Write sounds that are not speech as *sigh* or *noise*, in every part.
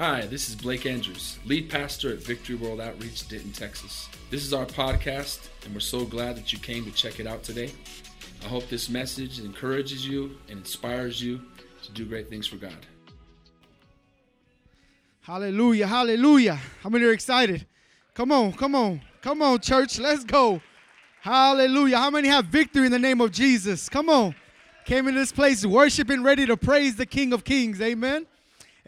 Hi, this is Blake Andrews, lead pastor at Victory World Outreach, Denton, Texas. This is our podcast, and we're so glad that you came to check it out today. I hope this message encourages you and inspires you to do great things for God. Hallelujah, hallelujah. How many are excited? Come on, come on, come on, church, let's go. Hallelujah. How many have victory in the name of Jesus? Come on. Came into this place worshiping, ready to praise the King of Kings. Amen.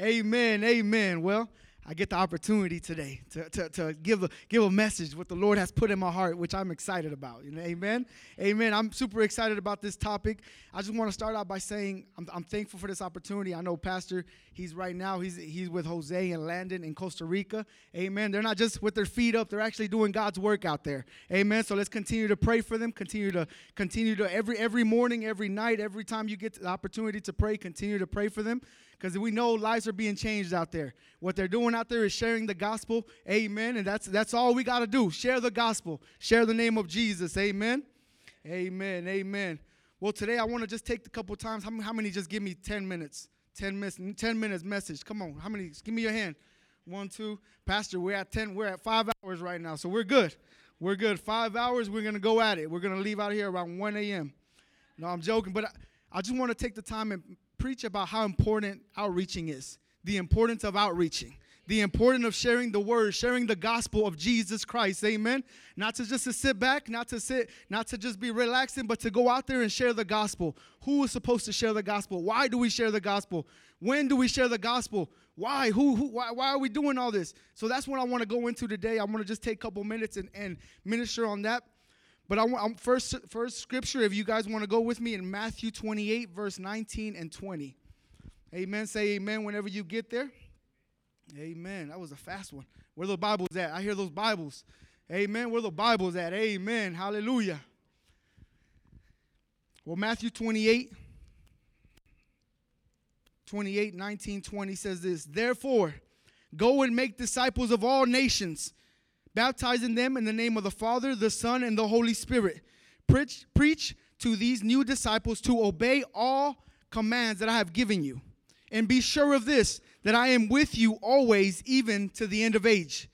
Amen. Amen. Well, I get the opportunity today to, to, to give, a, give a message what the Lord has put in my heart, which I'm excited about. Amen. Amen. I'm super excited about this topic. I just want to start out by saying I'm, I'm thankful for this opportunity. I know Pastor, he's right now, he's, he's with Jose and Landon in Costa Rica. Amen. They're not just with their feet up, they're actually doing God's work out there. Amen. So let's continue to pray for them. Continue to continue to every every morning, every night, every time you get the opportunity to pray, continue to pray for them because we know lives are being changed out there. What they're doing out there is sharing the gospel. Amen. And that's that's all we got to do. Share the gospel. Share the name of Jesus. Amen. Amen. Amen. Well, today I want to just take a couple times. How many, how many just give me 10 minutes? 10 minutes 10 minutes message. Come on. How many? Give me your hand. One, two. Pastor, we're at 10. We're at 5 hours right now. So we're good. We're good. 5 hours. We're going to go at it. We're going to leave out here around 1 a.m. No, I'm joking, but I, I just want to take the time and preach about how important outreaching is, the importance of outreaching, the importance of sharing the word, sharing the gospel of Jesus Christ. Amen. Not to just to sit back, not to sit, not to just be relaxing, but to go out there and share the gospel. Who is supposed to share the gospel? Why do we share the gospel? When do we share the gospel? Why? Who? who why, why are we doing all this? So that's what I want to go into today. I want to just take a couple minutes and, and minister on that. But I want first first scripture if you guys want to go with me in Matthew 28 verse 19 and 20. Amen. Say amen whenever you get there. Amen. That was a fast one. Where the Bibles at? I hear those Bibles. Amen. Where the Bibles at? Amen. Hallelujah. Well, Matthew 28 28 19 20 says this, "Therefore, go and make disciples of all nations." Baptizing them in the name of the Father, the Son, and the Holy Spirit. Preach, preach to these new disciples to obey all commands that I have given you. And be sure of this, that I am with you always, even to the end of age.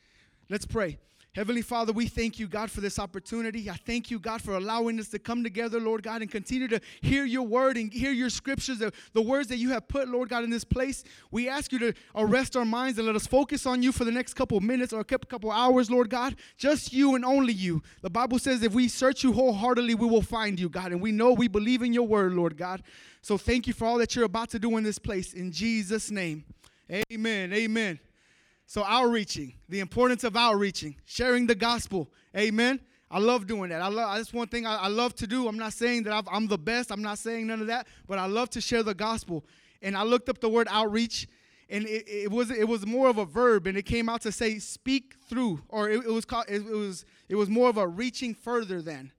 Let's pray. Heavenly Father, we thank you, God, for this opportunity. I thank you, God, for allowing us to come together, Lord God, and continue to hear your word and hear your scriptures, the, the words that you have put, Lord God, in this place. We ask you to arrest our minds and let us focus on you for the next couple minutes or a couple hours, Lord God. Just you and only you. The Bible says if we search you wholeheartedly, we will find you, God. And we know we believe in your word, Lord God. So thank you for all that you're about to do in this place. In Jesus' name, amen. Amen. So, outreaching, the importance of outreaching, sharing the gospel. Amen. I love doing that. I love. That's one thing I, I love to do. I'm not saying that i am the best. I'm not saying none of that. But I love to share the gospel. And I looked up the word outreach, and it, it was it was more of a verb, and it came out to say speak through, or it, it was called it, it, was it was more of a reaching further than,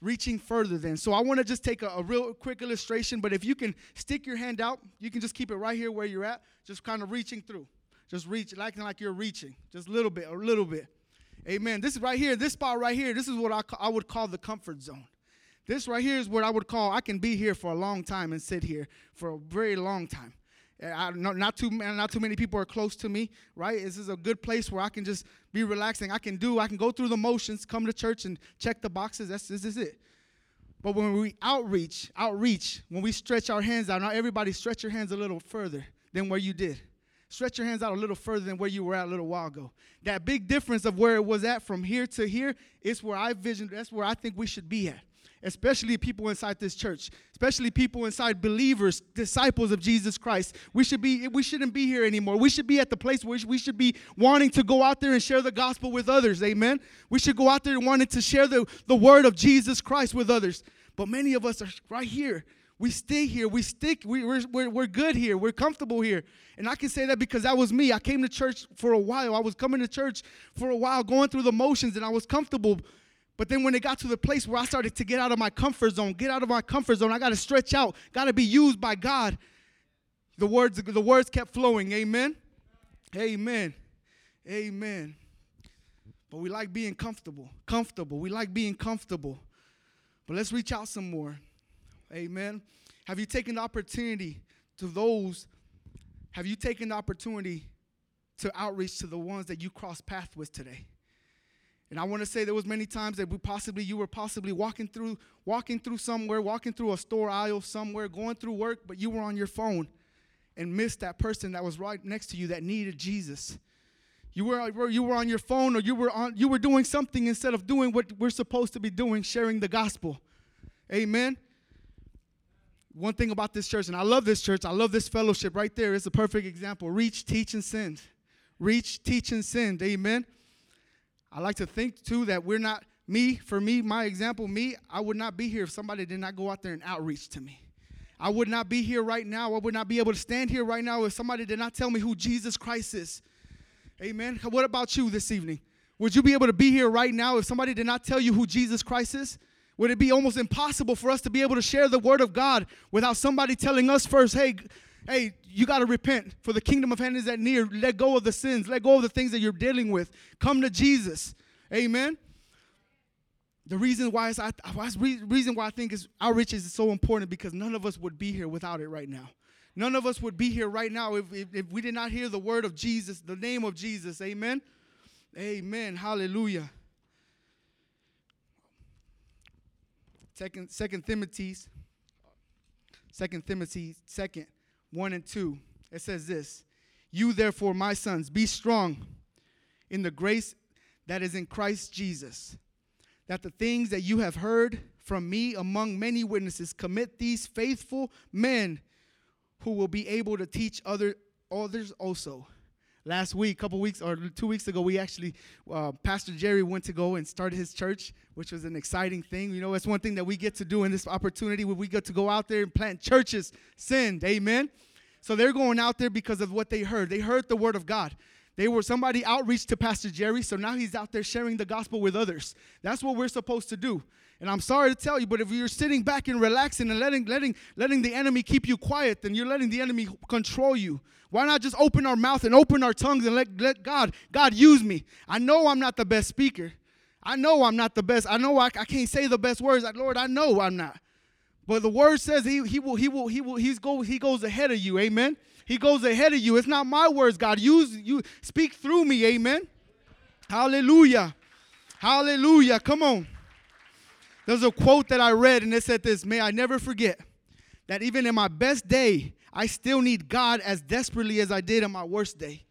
reaching further than. So I want to just take a, a real quick illustration. But if you can stick your hand out, you can just keep it right here where you're at, just kind of reaching through. Just reach, acting like you're reaching, just a little bit, a little bit. Amen. This is right here, this spot right here, this is what I, I would call the comfort zone. This right here is what I would call, I can be here for a long time and sit here for a very long time. I, not, not, too, not too many people are close to me, right? This is a good place where I can just be relaxing. I can do, I can go through the motions, come to church and check the boxes. That's, this is it. But when we outreach, outreach, when we stretch our hands out, not everybody stretch your hands a little further than where you did stretch your hands out a little further than where you were at a little while ago. That big difference of where it was at from here to here is where I vision, that's where I think we should be at. Especially people inside this church, especially people inside believers, disciples of Jesus Christ. We should be, we shouldn't be here anymore. We should be at the place where we should be wanting to go out there and share the gospel with others. Amen. We should go out there wanting to share the, the word of Jesus Christ with others. But many of us are right here we stay here. We stick. We, we're, we're, we're good here. We're comfortable here. And I can say that because that was me. I came to church for a while. I was coming to church for a while, going through the motions, and I was comfortable. But then when it got to the place where I started to get out of my comfort zone, get out of my comfort zone, I got to stretch out, got to be used by God. The words, the words kept flowing. Amen. Amen. Amen. But we like being comfortable. Comfortable. We like being comfortable. But let's reach out some more. Amen. Have you taken the opportunity to those? Have you taken the opportunity to outreach to the ones that you cross path with today. And I want to say there was many times that we possibly you were possibly walking through walking through somewhere, walking through a store aisle somewhere, going through work, but you were on your phone and missed that person that was right next to you that needed Jesus. You were you were on your phone or you were on you were doing something instead of doing what we're supposed to be doing, sharing the gospel. Amen. One thing about this church, and I love this church, I love this fellowship right there. It's a perfect example. Reach, teach, and send. Reach, teach, and send. Amen. I like to think too that we're not me, for me, my example, me, I would not be here if somebody did not go out there and outreach to me. I would not be here right now. I would not be able to stand here right now if somebody did not tell me who Jesus Christ is. Amen. What about you this evening? Would you be able to be here right now if somebody did not tell you who Jesus Christ is? Would it be almost impossible for us to be able to share the word of God without somebody telling us first, hey, hey, you got to repent for the kingdom of heaven is at near. Let go of the sins. Let go of the things that you're dealing with. Come to Jesus. Amen. The reason why I, reason why I think is outreach is so important because none of us would be here without it right now. None of us would be here right now if, if, if we did not hear the word of Jesus, the name of Jesus. Amen. Amen. Hallelujah. Second, Second Second Timothy, second, one and two. It says this: You therefore, my sons, be strong in the grace that is in Christ Jesus. That the things that you have heard from me among many witnesses, commit these faithful men who will be able to teach other others also last week, a couple weeks or two weeks ago, we actually, uh, Pastor Jerry went to go and start his church, which was an exciting thing. You know, it's one thing that we get to do in this opportunity where we get to go out there and plant churches, send, amen. So they're going out there because of what they heard. They heard the word of God. They were somebody outreach to Pastor Jerry, so now he's out there sharing the gospel with others. That's what we're supposed to do. And I'm sorry to tell you, but if you're sitting back and relaxing and letting letting letting the enemy keep you quiet, then you're letting the enemy control you. Why not just open our mouth and open our tongues and let, let God, God use me? I know I'm not the best speaker. I know I'm not the best. I know I, I can't say the best words. Like, Lord, I know I'm not. But the word says he, he will, he will, he will, he's go, he goes ahead of you, amen. He goes ahead of you. It's not my words, God. Use you speak through me, amen. Hallelujah. Hallelujah. Come on. There's a quote that I read, and it said this May I never forget that even in my best day, I still need God as desperately as I did on my worst day.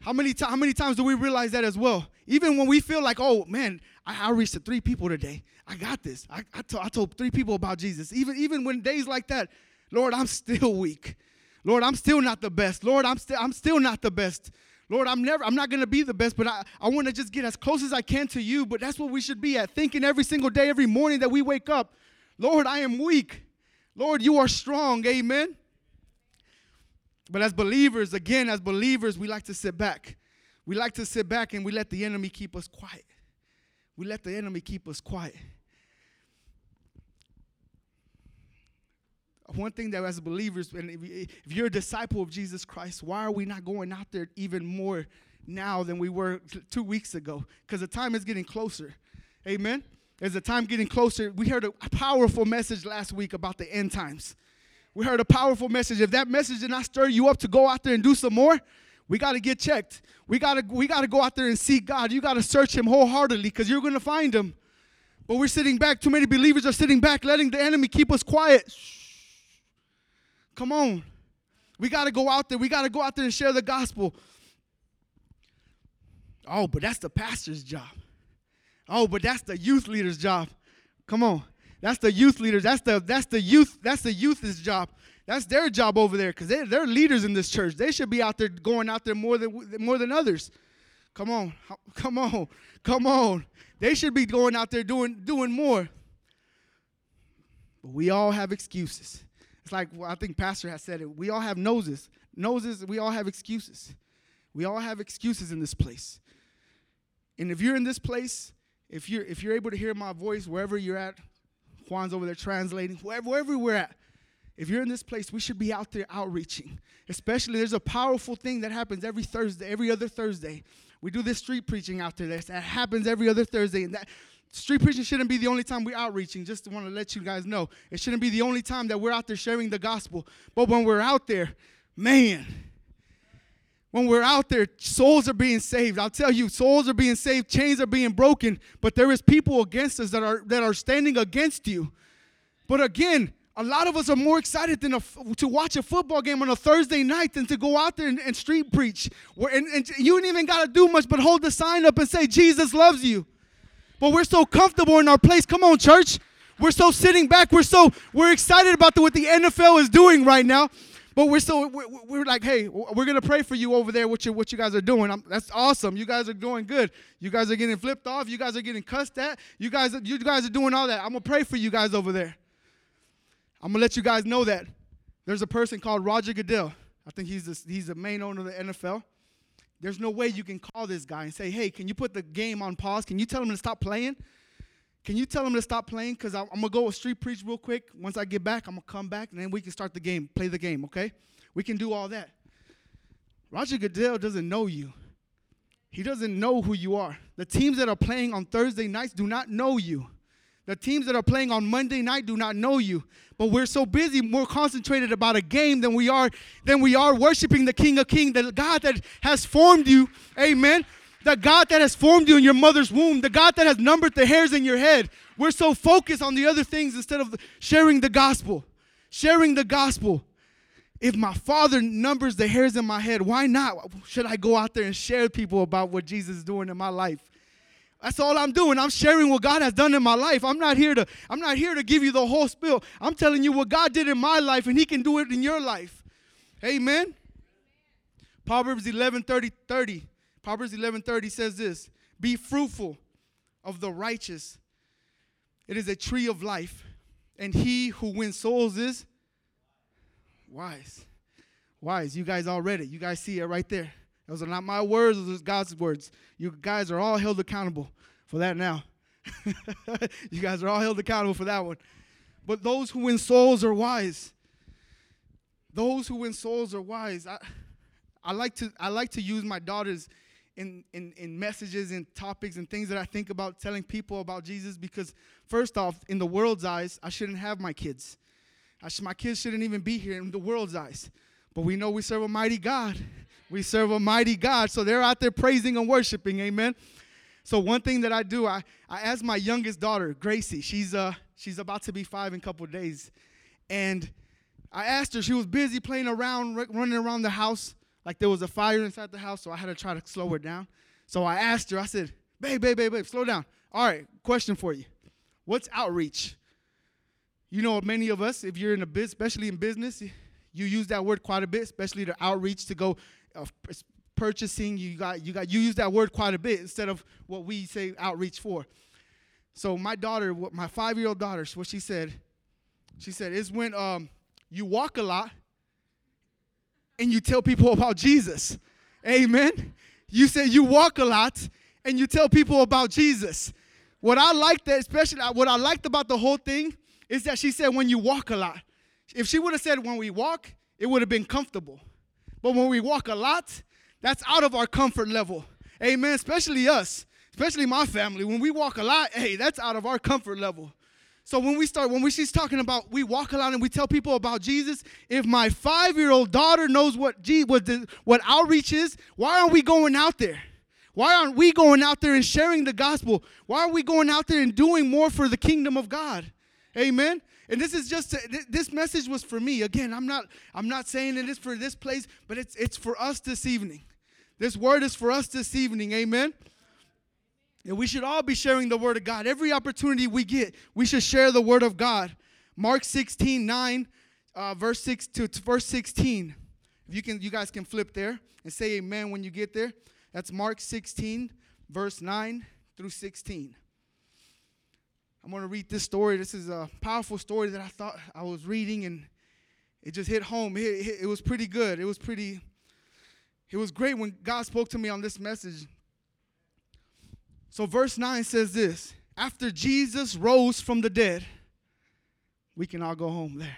How many, t- how many times do we realize that as well? Even when we feel like, oh man, I, I reached three people today. I got this. I, to- I told three people about Jesus. Even, even when days like that, Lord, I'm still weak. Lord, I'm still not the best. Lord, I'm still I'm still not the best. Lord, I'm never I'm not gonna be the best, but I, I want to just get as close as I can to you. But that's what we should be at, thinking every single day, every morning that we wake up. Lord, I am weak. Lord, you are strong. Amen. But as believers, again, as believers, we like to sit back. We like to sit back and we let the enemy keep us quiet. We let the enemy keep us quiet. One thing that as believers, and if you're a disciple of Jesus Christ, why are we not going out there even more now than we were two weeks ago? Because the time is getting closer. Amen. As the time getting closer, we heard a powerful message last week about the end times. We heard a powerful message. If that message did not stir you up to go out there and do some more, we got to get checked. We got to we got to go out there and seek God. You got to search him wholeheartedly because you're going to find him. But we're sitting back. Too many believers are sitting back, letting the enemy keep us quiet. Shh. Come on. We got to go out there. We got to go out there and share the gospel. Oh, but that's the pastor's job. Oh, but that's the youth leader's job. Come on. That's the youth leaders. That's the that's the youth that's the youth's job. That's their job over there because they, they're leaders in this church. They should be out there going out there more than more than others. Come on, come on, come on. They should be going out there doing doing more. But we all have excuses. It's like well, I think Pastor has said it. We all have noses. Noses. We all have excuses. We all have excuses in this place. And if you're in this place, if you're if you're able to hear my voice wherever you're at, Juan's over there translating, wherever, wherever we're at. If you're in this place, we should be out there outreaching. Especially, there's a powerful thing that happens every Thursday, every other Thursday. We do this street preaching out there. That happens every other Thursday. And that street preaching shouldn't be the only time we're outreaching. Just want to let you guys know. It shouldn't be the only time that we're out there sharing the gospel. But when we're out there, man, when we're out there, souls are being saved. I'll tell you, souls are being saved, chains are being broken, but there is people against us that are that are standing against you. But again, a lot of us are more excited than a, to watch a football game on a Thursday night than to go out there and, and street preach. Where, and, and you ain't even got to do much but hold the sign up and say, Jesus loves you. But we're so comfortable in our place. Come on, church. We're so sitting back. We're so we're excited about the, what the NFL is doing right now. But we're so we're, we're, like, hey, we're gonna pray for you over there. What you what you guys are doing? I'm, that's awesome. You guys are doing good. You guys are getting flipped off. You guys are getting cussed at. You guys you guys are doing all that. I'm gonna pray for you guys over there. I'm gonna let you guys know that there's a person called Roger Goodell. I think he's the, he's the main owner of the NFL. There's no way you can call this guy and say, hey, can you put the game on pause? Can you tell him to stop playing? Can you tell him to stop playing? Because I'm, I'm going to go a street preach real quick. Once I get back, I'm going to come back, and then we can start the game, play the game, okay? We can do all that. Roger Goodell doesn't know you. He doesn't know who you are. The teams that are playing on Thursday nights do not know you. The teams that are playing on Monday night do not know you. But we're so busy, more concentrated about a game than we are than we are worshiping the King of Kings, the God that has formed you. Amen. The God that has formed you in your mother's womb, the God that has numbered the hairs in your head. We're so focused on the other things instead of sharing the gospel. Sharing the gospel. If my father numbers the hairs in my head, why not? Should I go out there and share people about what Jesus is doing in my life? That's all I'm doing. I'm sharing what God has done in my life. I'm not here to I'm not here to give you the whole spill. I'm telling you what God did in my life and he can do it in your life. Amen. Proverbs 11 30, 30. Proverbs 11 30 says this Be fruitful of the righteous. It is a tree of life, and he who wins souls is wise. Wise. You guys all read it. You guys see it right there. Those are not my words, those are God's words. You guys are all held accountable for that now. *laughs* you guys are all held accountable for that one. But those who win souls are wise. Those who win souls are wise. I, I like to I like to use my daughters in, in, in messages and topics and things that I think about telling people about Jesus because first off, in the world's eyes, I shouldn't have my kids. Sh- my kids shouldn't even be here in the world's eyes. But we know we serve a mighty God. We serve a mighty God. So they're out there praising and worshiping. Amen. So one thing that I do, I, I ask my youngest daughter, Gracie, she's uh she's about to be five in a couple days. And I asked her, she was busy playing around, running around the house, like there was a fire inside the house, so I had to try to slow her down. So I asked her, I said, babe, babe, babe, babe, slow down. All right, question for you. What's outreach? You know, many of us, if you're in a business, especially in business, you use that word quite a bit, especially the outreach to go uh, purchasing. You got you got you use that word quite a bit instead of what we say outreach for. So my daughter, my five-year-old daughter, what she said, she said is when um, you walk a lot and you tell people about Jesus. Amen. You say you walk a lot and you tell people about Jesus. What I liked that, especially what I liked about the whole thing, is that she said when you walk a lot. If she would have said when we walk, it would have been comfortable. But when we walk a lot, that's out of our comfort level. Amen. Especially us, especially my family. When we walk a lot, hey, that's out of our comfort level. So when we start, when we, she's talking about we walk a lot and we tell people about Jesus, if my five-year-old daughter knows what G, what, the, what outreach is, why aren't we going out there? Why aren't we going out there and sharing the gospel? Why aren't we going out there and doing more for the kingdom of God? Amen. And this is just this message was for me. Again, I'm not I'm not saying it is for this place, but it's it's for us this evening. This word is for us this evening. Amen. And we should all be sharing the word of God. Every opportunity we get, we should share the word of God. Mark 16, 9, uh, verse 6 to, to verse 16. If you can, you guys can flip there and say amen when you get there. That's Mark 16, verse 9 through 16. I'm going to read this story. This is a powerful story that I thought I was reading, and it just hit home. It, it, was pretty good. It was pretty, it was great when God spoke to me on this message. So, verse 9 says this After Jesus rose from the dead, we can all go home there.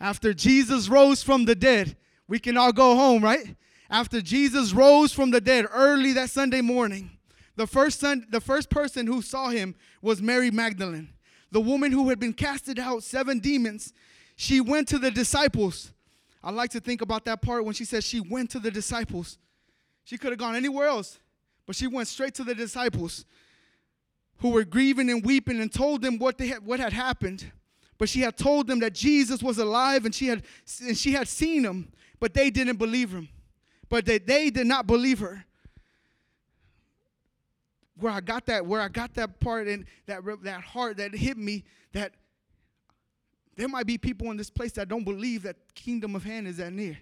After Jesus rose from the dead, we can all go home, right? After Jesus rose from the dead early that Sunday morning, the first, son, the first person who saw him was Mary Magdalene, the woman who had been casted out seven demons. She went to the disciples. I like to think about that part when she says she went to the disciples. She could have gone anywhere else, but she went straight to the disciples who were grieving and weeping and told them what they had, what had happened. But she had told them that Jesus was alive and she had and she had seen him, but they didn't believe him. But they, they did not believe her. Where I got that, where I got that part and that that heart that hit me that there might be people in this place that don't believe that kingdom of heaven is that near.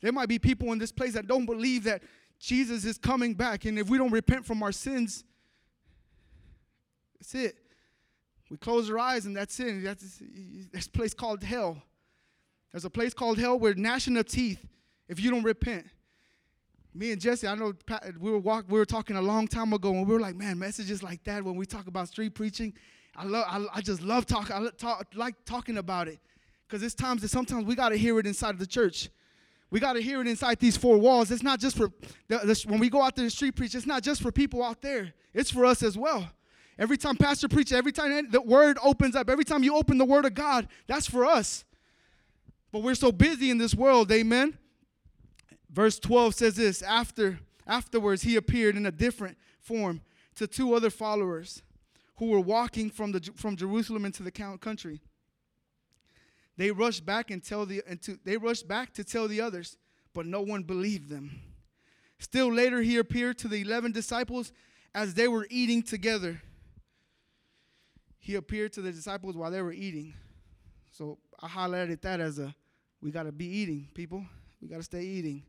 There might be people in this place that don't believe that Jesus is coming back. And if we don't repent from our sins, that's it. We close our eyes and that's it. That's, there's a place called hell. There's a place called hell where gnashing of teeth if you don't repent. Me and Jesse, I know we were walk, we were talking a long time ago, and we were like, man, messages like that when we talk about street preaching, I love, I, I just love talking. I talk, like talking about it, because it's times that sometimes we got to hear it inside of the church. We got to hear it inside these four walls. It's not just for the, the, when we go out there the street preach. It's not just for people out there. It's for us as well. Every time pastor preaches, every time the word opens up, every time you open the word of God, that's for us. But we're so busy in this world, amen. Verse 12 says this, after afterwards he appeared in a different form to two other followers who were walking from the from Jerusalem into the country. They rushed back and tell the and to, they rushed back to tell the others, but no one believed them. Still later he appeared to the 11 disciples as they were eating together. He appeared to the disciples while they were eating. So I highlighted that as a we got to be eating, people. We got to stay eating.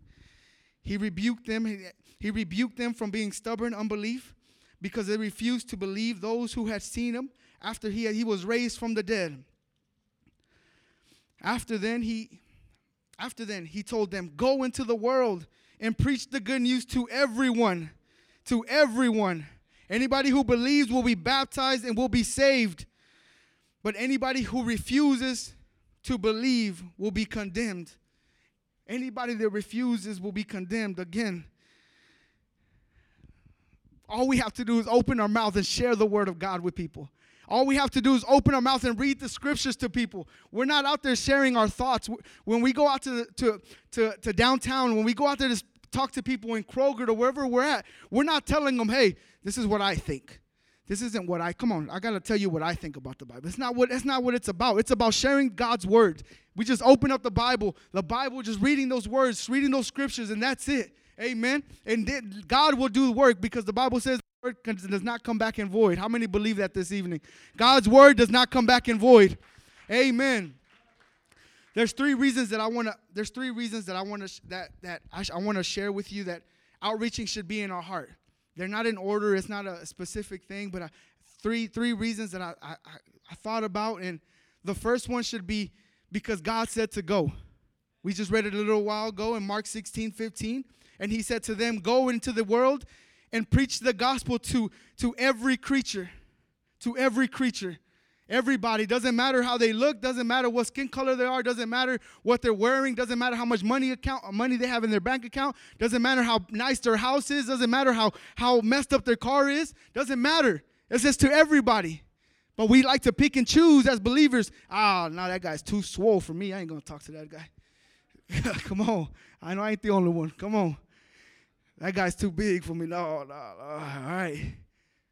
He rebuked them. He, he rebuked them from being stubborn unbelief because they refused to believe those who had seen him after he, he was raised from the dead. After then, he after then he told them, "Go into the world and preach the good news to everyone, to everyone. Anybody who believes will be baptized and will be saved. But anybody who refuses to believe will be condemned. Anybody that refuses will be condemned again." All we have to do is open our mouth and share the word of God with people. All we have to do is open our mouth and read the scriptures to people. We're not out there sharing our thoughts. When we go out to, to, to, to downtown, when we go out there to talk to people in Kroger or wherever we're at, we're not telling them, hey, this is what I think. This isn't what I come on, I gotta tell you what I think about the Bible. It's not what it's not what it's about. It's about sharing God's word. We just open up the Bible, the Bible, just reading those words, reading those scriptures, and that's it. Amen. And then God will do the work because the Bible says the word does not come back in void. How many believe that this evening? God's word does not come back in void. Amen. There's three reasons that I want to. There's three reasons that I want to that that I, I want to share with you that outreaching should be in our heart. They're not in order. It's not a specific thing, but I, three three reasons that I, I I thought about, and the first one should be because God said to go. We just read it a little while ago in Mark 16, 15. And he said to them, Go into the world and preach the gospel to, to every creature. To every creature. Everybody. Doesn't matter how they look, doesn't matter what skin color they are, doesn't matter what they're wearing, doesn't matter how much money account money they have in their bank account, doesn't matter how nice their house is, doesn't matter how, how messed up their car is, doesn't matter. It's just to everybody. But we like to pick and choose as believers. Ah, oh, no, that guy's too swole for me. I ain't gonna talk to that guy. *laughs* Come on. I know I ain't the only one. Come on that guy's too big for me. No, no, no. All right.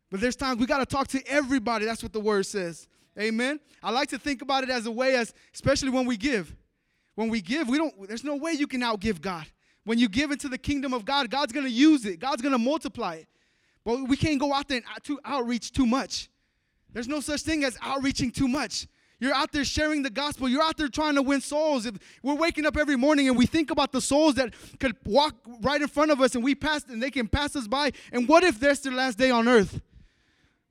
But there's times we got to talk to everybody. That's what the word says. Amen. I like to think about it as a way as, especially when we give. When we give, we don't, there's no way you can outgive God. When you give into the kingdom of God, God's going to use it. God's going to multiply it. But we can't go out there and to outreach too much. There's no such thing as outreaching too much. You're out there sharing the gospel. You're out there trying to win souls. If we're waking up every morning and we think about the souls that could walk right in front of us and we pass and they can pass us by. And what if that's their last day on earth?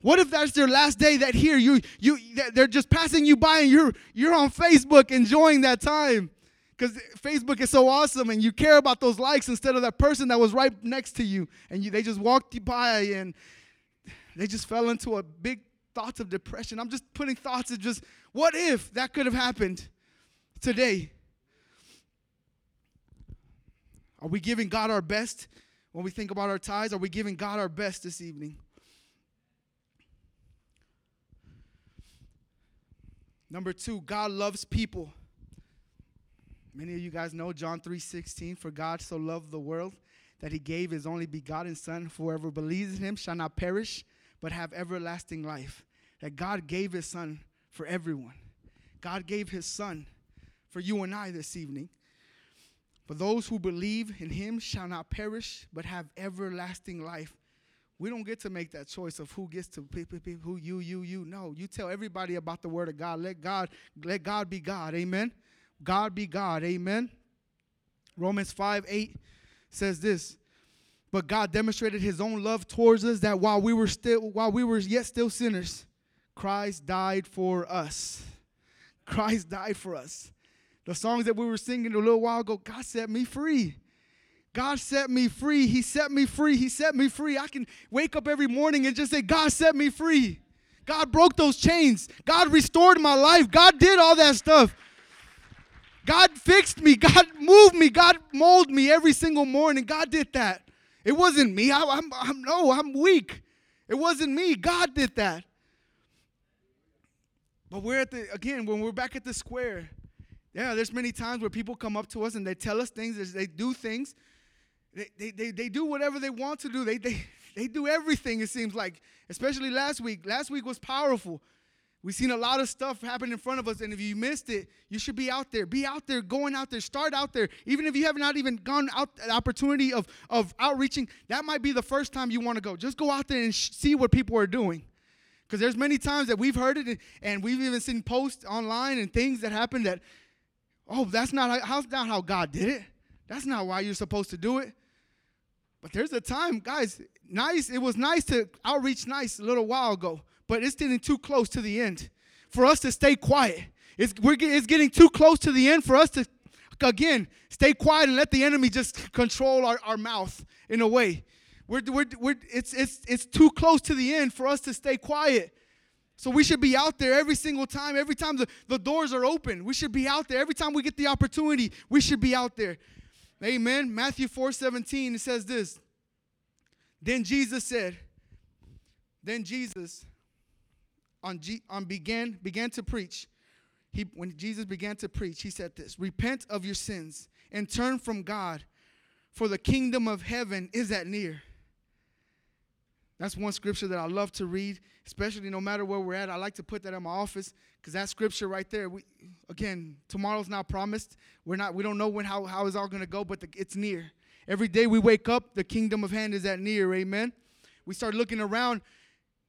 What if that's their last day that here you you they're just passing you by and you're you're on Facebook enjoying that time? Because Facebook is so awesome and you care about those likes instead of that person that was right next to you and you, they just walked you by and they just fell into a big thoughts of depression. I'm just putting thoughts of just what if that could have happened today? Are we giving God our best when we think about our tithes? Are we giving God our best this evening? Number two, God loves people. Many of you guys know John 3:16, for God so loved the world that he gave his only begotten Son, whoever believes in him shall not perish, but have everlasting life. That God gave his Son for everyone. God gave his Son for you and I this evening. For those who believe in him shall not perish, but have everlasting life. We don't get to make that choice of who gets to pick, who you, you, you. No, you tell everybody about the word of God. Let God, let God be God. Amen. God be God. Amen. Romans 5 8 says this. But God demonstrated his own love towards us that while we were still while we were yet still sinners, Christ died for us. Christ died for us. The songs that we were singing a little while ago, God set me free. God set me free. He set me free. He set me free. I can wake up every morning and just say, God set me free. God broke those chains. God restored my life. God did all that stuff. God fixed me. God moved me. God molded me every single morning. God did that. It wasn't me. I, am I'm, no, I'm weak. It wasn't me. God did that. But we're at the, again, when we're back at the square, yeah, there's many times where people come up to us and they tell us things, they do things. They, they, they, do whatever they want to do. They, they, *laughs* they do everything, it seems like, especially last week. Last week was powerful. We've seen a lot of stuff happen in front of us, and if you missed it, you should be out there. Be out there, going out there, start out there. Even if you have not even gone out the opportunity of, of outreaching, that might be the first time you want to go. Just go out there and sh- see what people are doing. Because there's many times that we've heard it, and, we've even seen posts online and things that happen that, oh, that's not how, not how God did it. That's not why you're supposed to do it. But there's a time, guys, nice, it was nice to outreach nice a little while ago but it's getting too close to the end for us to stay quiet. It's, we're, it's getting too close to the end for us to, again, stay quiet and let the enemy just control our, our mouth in a way. We're, we're, we're, it's, it's, it's too close to the end for us to stay quiet. So we should be out there every single time. Every time the, the doors are open, we should be out there. Every time we get the opportunity, we should be out there. Amen. Matthew 4 17, it says this. Then Jesus said, Then Jesus on, G, on began, began to preach, he, when Jesus began to preach, he said this Repent of your sins and turn from God, for the kingdom of heaven is at near. That's one scripture that I love to read, especially no matter where we're at. I like to put that in my office because that scripture right there. We, again, tomorrow's not promised. We're not. We don't know when how how is all going to go, but the, it's near. Every day we wake up, the kingdom of heaven is at near. Amen. We start looking around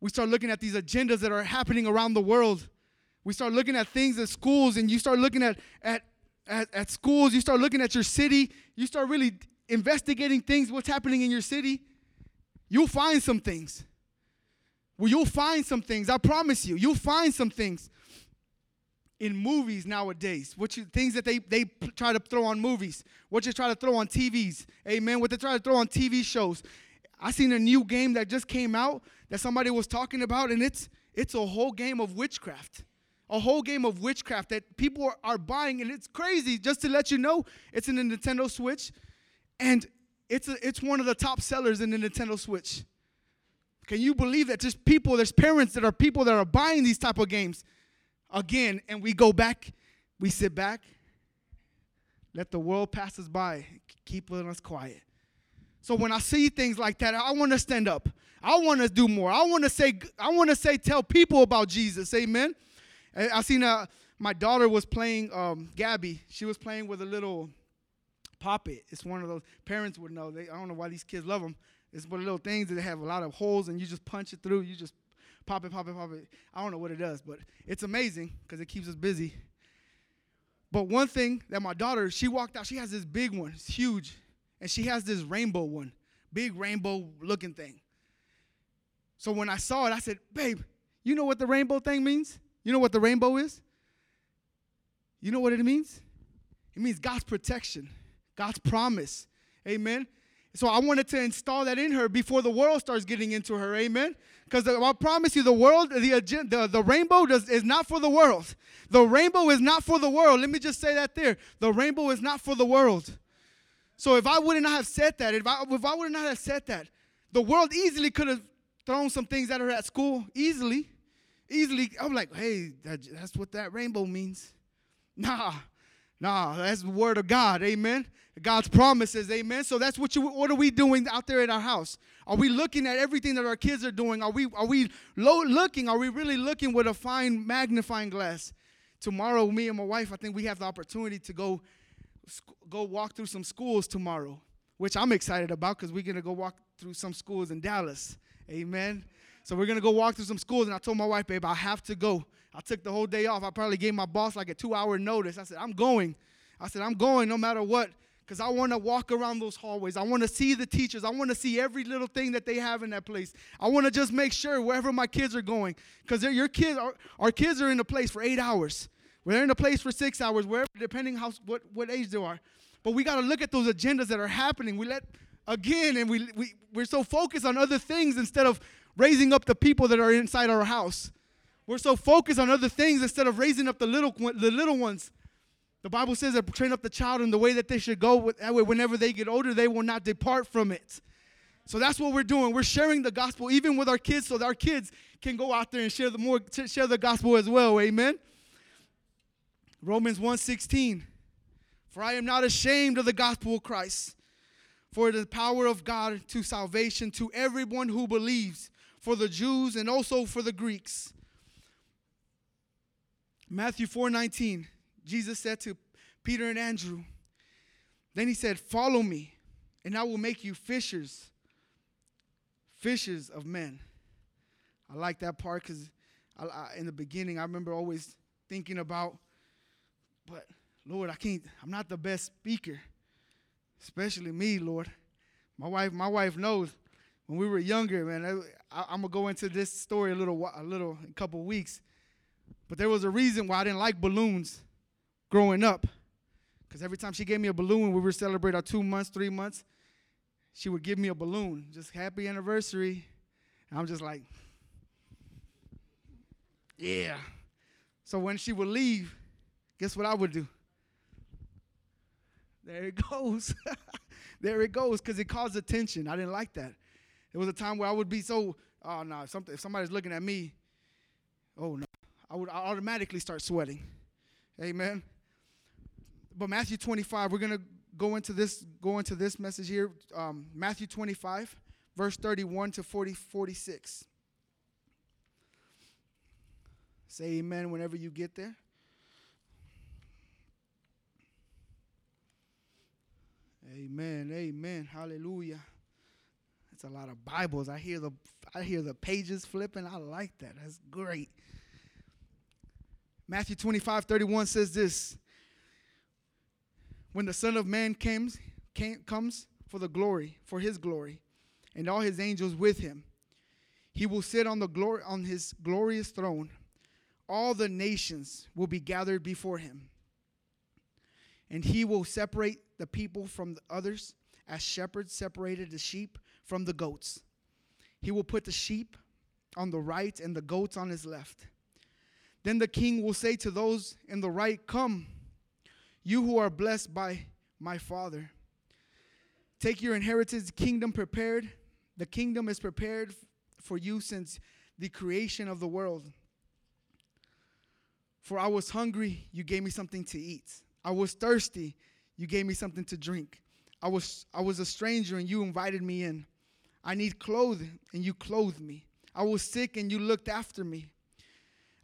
we start looking at these agendas that are happening around the world. We start looking at things at schools, and you start looking at, at, at, at schools, you start looking at your city, you start really investigating things, what's happening in your city. You'll find some things. Well, you'll find some things. I promise you, you'll find some things in movies nowadays. What you things that they they try to throw on movies, what you try to throw on TVs, amen. What they try to throw on TV shows. I seen a new game that just came out that somebody was talking about, and it's it's a whole game of witchcraft. A whole game of witchcraft that people are, are buying, and it's crazy. Just to let you know, it's in the Nintendo Switch, and it's a, it's one of the top sellers in the Nintendo Switch. Can you believe that? Just people, there's parents that are people that are buying these type of games. Again, and we go back, we sit back, let the world pass us by, keep us quiet. So when I see things like that, I want to stand up. I want to do more. I want to say, I want to say, tell people about Jesus. Amen. I seen uh, my daughter was playing um, Gabby. She was playing with a little poppet. It's one of those parents would know. They, I don't know why these kids love them. It's one of little things that have a lot of holes, and you just punch it through. You just pop it, pop it, pop it. I don't know what it does, but it's amazing because it keeps us busy. But one thing that my daughter, she walked out. She has this big one. It's huge and she has this rainbow one, big rainbow looking thing. So when I saw it, I said, Babe, you know what the rainbow thing means? You know what the rainbow is? You know what it means? It means God's protection, God's promise. Amen. So I wanted to install that in her before the world starts getting into her. Amen. Because I promise you, the world, the, the, the rainbow does, is not for the world. The rainbow is not for the world. Let me just say that there. The rainbow is not for the world. So if I would not have said that, if I, if I would not have said that, the world easily could have thrown some things at her at school. Easily. Easily. I'm like, hey, that, that's what that rainbow means. Nah. Nah, that's the word of God. Amen. God's promises. Amen. So that's what you what are we doing out there at our house? Are we looking at everything that our kids are doing? Are we are we low looking? Are we really looking with a fine magnifying glass? Tomorrow, me and my wife, I think we have the opportunity to go go walk through some schools tomorrow, which I'm excited about because we're gonna go walk through some schools in Dallas. Amen. So we're gonna go walk through some schools, and I told my wife, babe, I have to go. I took the whole day off. I probably gave my boss like a two-hour notice. I said, I'm going. I said, I'm going no matter what, because I want to walk around those hallways. I want to see the teachers. I want to see every little thing that they have in that place. I want to just make sure wherever my kids are going, because your kids, our, our kids are in a place for eight hours. We're in a place for six hours, wherever, depending how what, what age they are. But we got to look at those agendas that are happening. We let again, and we, we we're so focused on other things instead of raising up the people that are inside our house. We're so focused on other things instead of raising up the little the little ones. The Bible says that train up the child in the way that they should go. That way, whenever they get older, they will not depart from it. So that's what we're doing. We're sharing the gospel even with our kids, so that our kids can go out there and share the more share the gospel as well. Amen. Romans 1:16. For I am not ashamed of the gospel of Christ, for it is the power of God to salvation to everyone who believes, for the Jews and also for the Greeks. Matthew 4:19, Jesus said to Peter and Andrew, then he said, "Follow me, and I will make you fishers, fishers of men." I like that part because in the beginning, I remember always thinking about, but Lord, I can't. I'm not the best speaker, especially me, Lord. My wife, my wife knows. When we were younger, man, I, am gonna go into this story a little, a little, a couple weeks. But there was a reason why I didn't like balloons growing up. Because every time she gave me a balloon, we would celebrate our two months, three months, she would give me a balloon, just happy anniversary. And I'm just like, yeah. So when she would leave, guess what I would do? There it *laughs* goes. there it goes, because it caused attention. I didn't like that. There was a time where I would be so, oh no, if somebody's looking at me, oh no. I would automatically start sweating. Amen. But Matthew 25, we're going to go into this go into this message here. Um, Matthew 25, verse 31 to 40, 46. Say amen whenever you get there. Amen. Amen. Hallelujah. That's a lot of Bibles. I hear the I hear the pages flipping. I like that. That's great. Matthew 25, 31 says this When the Son of Man comes, comes for the glory, for his glory, and all his angels with him, he will sit on the glory on his glorious throne. All the nations will be gathered before him. And he will separate the people from the others, as shepherds separated the sheep from the goats. He will put the sheep on the right and the goats on his left. Then the king will say to those in the right, Come, you who are blessed by my Father. Take your inheritance, kingdom prepared. The kingdom is prepared for you since the creation of the world. For I was hungry, you gave me something to eat. I was thirsty, you gave me something to drink. I was, I was a stranger, and you invited me in. I need clothing, and you clothed me. I was sick, and you looked after me.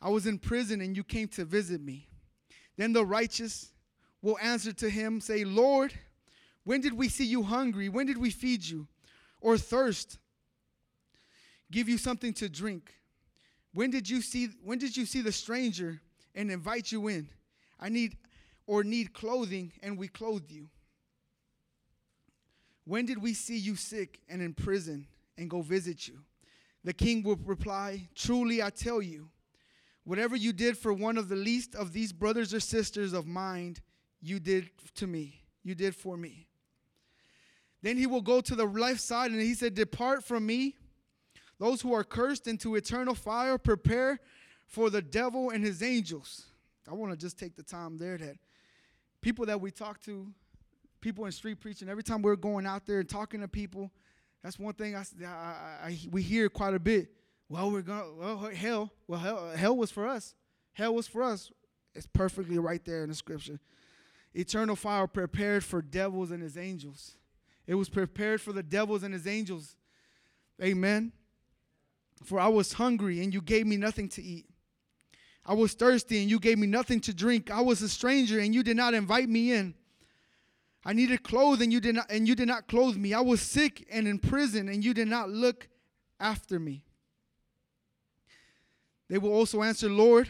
I was in prison and you came to visit me. Then the righteous will answer to him, say, Lord, when did we see you hungry? When did we feed you? Or thirst? Give you something to drink. When did you see when did you see the stranger and invite you in? I need or need clothing and we clothed you. When did we see you sick and in prison and go visit you? The king will reply, Truly I tell you, Whatever you did for one of the least of these brothers or sisters of mine, you did to me. You did for me. Then he will go to the left side and he said, Depart from me, those who are cursed into eternal fire, prepare for the devil and his angels. I want to just take the time there that people that we talk to, people in street preaching, every time we're going out there and talking to people, that's one thing I, I, I we hear quite a bit. Well, we're going to, well, hell, well, hell, hell was for us. Hell was for us. It's perfectly right there in the scripture. Eternal fire prepared for devils and his angels. It was prepared for the devils and his angels. Amen. For I was hungry and you gave me nothing to eat. I was thirsty and you gave me nothing to drink. I was a stranger and you did not invite me in. I needed clothes and you did not and you did not clothe me. I was sick and in prison and you did not look after me. They will also answer, Lord,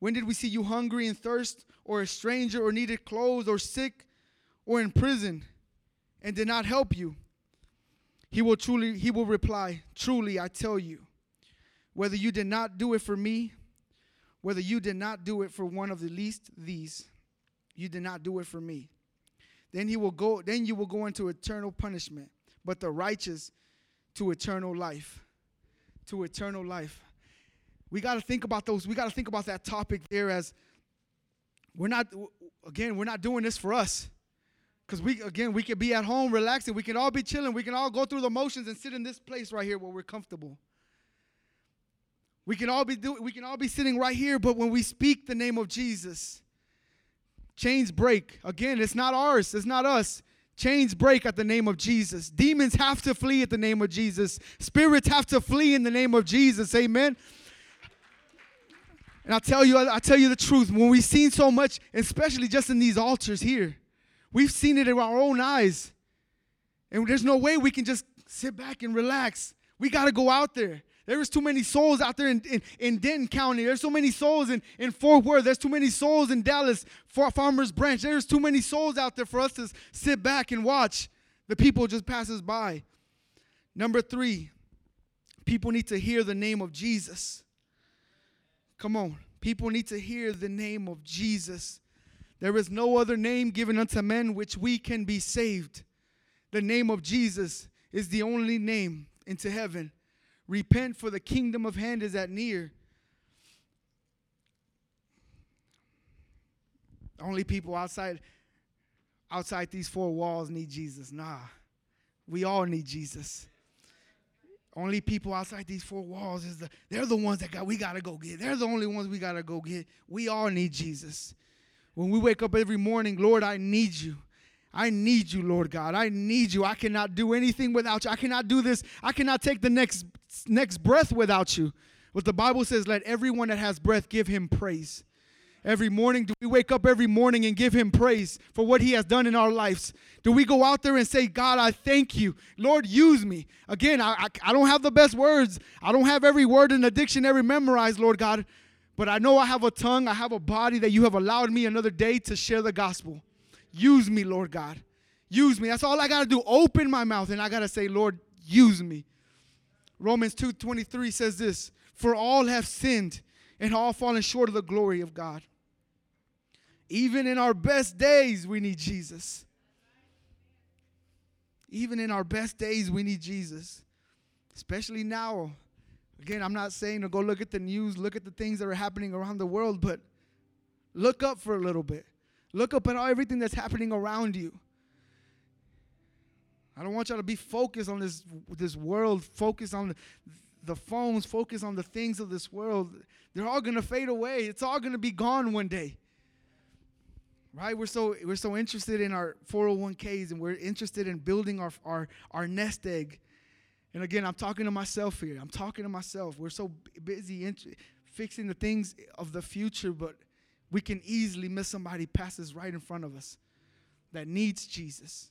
when did we see you hungry and thirst, or a stranger, or needed clothes, or sick, or in prison, and did not help you? He will truly, he will reply, Truly I tell you, whether you did not do it for me, whether you did not do it for one of the least these, you did not do it for me. Then he will go, then you will go into eternal punishment, but the righteous to eternal life. To eternal life we got to think about those we got to think about that topic there as we're not again we're not doing this for us. Because we again we can be at home relaxing we can all be chilling we can all go through the motions and sit in this place right here where we're comfortable. We can all be doing we can all be sitting right here but when we speak the name of jesus chains break. Again it's not ours it's not us. Chains break at the name of jesus. Demons have to flee at the name of jesus. Spirits have to flee in the name of jesus. Amen and I tell you, I tell you the truth. When we've seen so much, especially just in these altars here, we've seen it in our own eyes. And there's no way we can just sit back and relax. We got to go out there. There's too many souls out there in, in, in, Denton County. There's so many souls in, in Fort Worth. There's too many souls in Dallas, Farmers Branch. There's too many souls out there for us to sit back and watch the people just pass us by. Number three, people need to hear the name of Jesus. Come on. People need to hear the name of Jesus. There is no other name given unto men which we can be saved. The name of Jesus is the only name into heaven. Repent, for the kingdom of hand is at near. Only people outside outside these four walls need Jesus. Nah. We all need Jesus. Only people outside these four walls is the they're the ones that got we gotta go get. They're the only ones we gotta go get. We all need Jesus. When we wake up every morning, Lord, I need you. I need you, Lord God. I need you. I cannot do anything without you. I cannot do this. I cannot take the next next breath without you. What the Bible says, let everyone that has breath give him praise every morning? Do we wake up every morning and give Him praise for what He has done in our lives? Do we go out there and say, God, I thank you. Lord, use me. Again, I, I, I don't have the best words, I don't have every word in the dictionary memorized, Lord God, but I know I have a tongue, I have a body that you have allowed me another day to share the gospel. Use me, Lord God. Use me. That's all I got to do. Open my mouth and I got to say, Lord, use me. Romans 2:23 says this, "For all have sinned and all fallen short of the glory of God." Even in our best days, we need Jesus. Even in our best days, we need Jesus. Especially now. Again, I'm not saying to go look at the news, look at the things that are happening around the world, but look up for a little bit. Look up at all, everything that's happening around you. I don't want y'all to be focused on this this world, focused on the, phones, focus on the things of this world. They're all gonna fade away. It's all gonna be gone one day. Right? We're so we're so interested in our 401ks and we're interested in building our our our nest egg. And again i'm talking to myself here. I'm talking to myself. We're so busy int- fixing the things of the future but we can easily miss somebody passes right in front of us that needs jesus.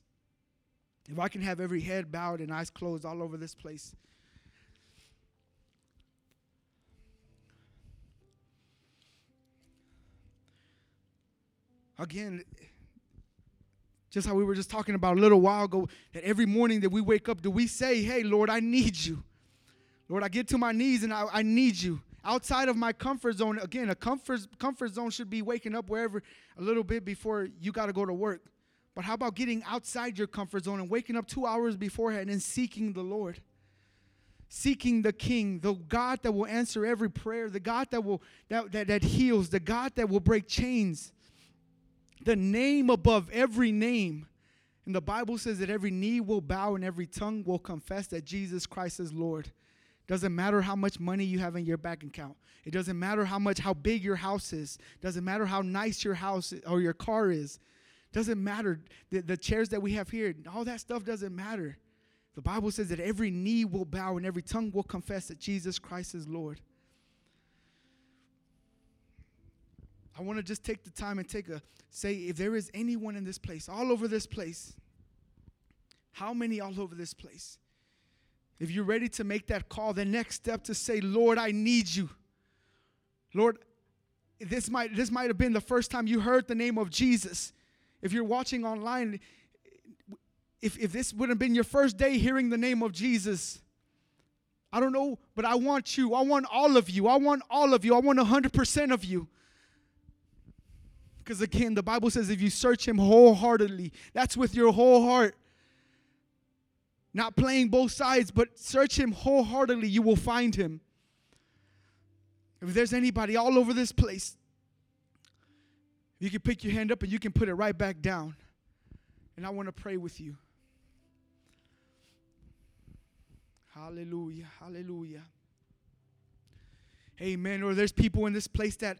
If i can have every head bowed and eyes closed all over this place again, just how we were just talking about a little while ago, that every morning that we wake up, do we say, Hey, Lord, I need you? Lord, I get to my knees and I, I need you. Outside of my comfort zone, again, a comfort, comfort zone should be waking up wherever a little bit before you got to go to work. But how about getting outside your comfort zone and waking up two hours beforehand and seeking the Lord? Seeking the King, the God that will answer every prayer, the God that will that, that, that heals, the God that will break chains the name above every name. And the Bible says that every knee will bow and every tongue will confess that Jesus Christ is Lord. Doesn't matter how much money you have in your bank account. It doesn't matter how much how big your house is. Doesn't matter how nice your house or your car is. Doesn't matter the, the chairs that we have here. All that stuff doesn't matter. The Bible says that every knee will bow and every tongue will confess that Jesus Christ is Lord. I want to just take the time and take a say if there is anyone in this place, all over this place, how many all over this place? If you're ready to make that call, the next step to say, Lord, I need you. Lord, this might this might have been the first time you heard the name of Jesus. If you're watching online, if, if this would have been your first day hearing the name of Jesus, I don't know, but I want you. I want all of you. I want all of you. I want 100% of you. Because again, the Bible says if you search Him wholeheartedly, that's with your whole heart. Not playing both sides, but search Him wholeheartedly, you will find Him. If there's anybody all over this place, you can pick your hand up and you can put it right back down. And I want to pray with you. Hallelujah. Hallelujah. Amen. Or there's people in this place that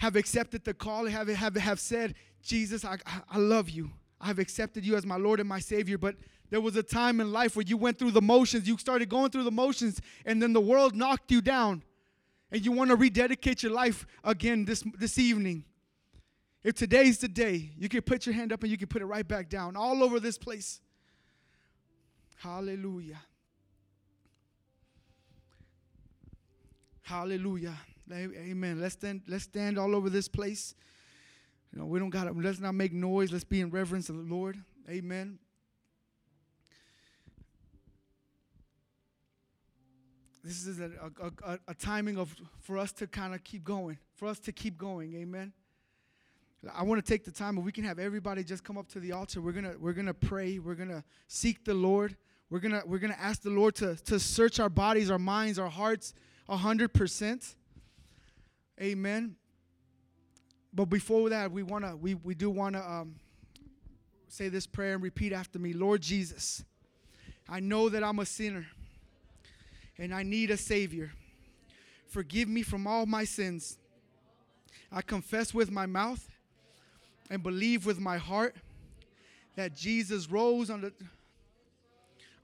have accepted the call, have, have, have said, Jesus, I, I love you. I've accepted you as my Lord and my Savior. But there was a time in life where you went through the motions, you started going through the motions, and then the world knocked you down. And you want to rededicate your life again this, this evening. If today's the day, you can put your hand up and you can put it right back down all over this place. Hallelujah. Hallelujah. Amen. Let's stand, let's stand all over this place. You know, we don't got to, let's not make noise. Let's be in reverence of the Lord. Amen. This is a, a, a, a timing of for us to kind of keep going, for us to keep going. Amen. I want to take the time, but we can have everybody just come up to the altar. We're gonna we're gonna pray. We're gonna seek the Lord. We're gonna we're gonna ask the Lord to to search our bodies, our minds, our hearts, a hundred percent. Amen. But before that, we wanna we we do wanna um, say this prayer and repeat after me. Lord Jesus, I know that I'm a sinner, and I need a Savior. Forgive me from all my sins. I confess with my mouth and believe with my heart that Jesus rose on the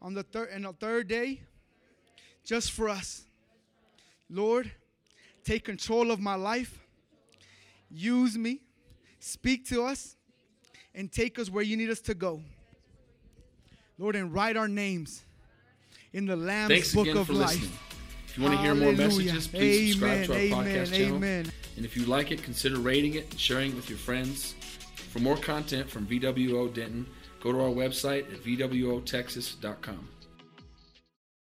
on the third and the third day just for us. Lord, Take control of my life. Use me. Speak to us and take us where you need us to go. Lord, and write our names in the Lamb's Thanks book again of for life. listening. If you want to hear more messages, please subscribe to our Amen, podcast channel. amen. And if you like it, consider rating it and sharing it with your friends. For more content from VWO Denton, go to our website at VWOTexas.com.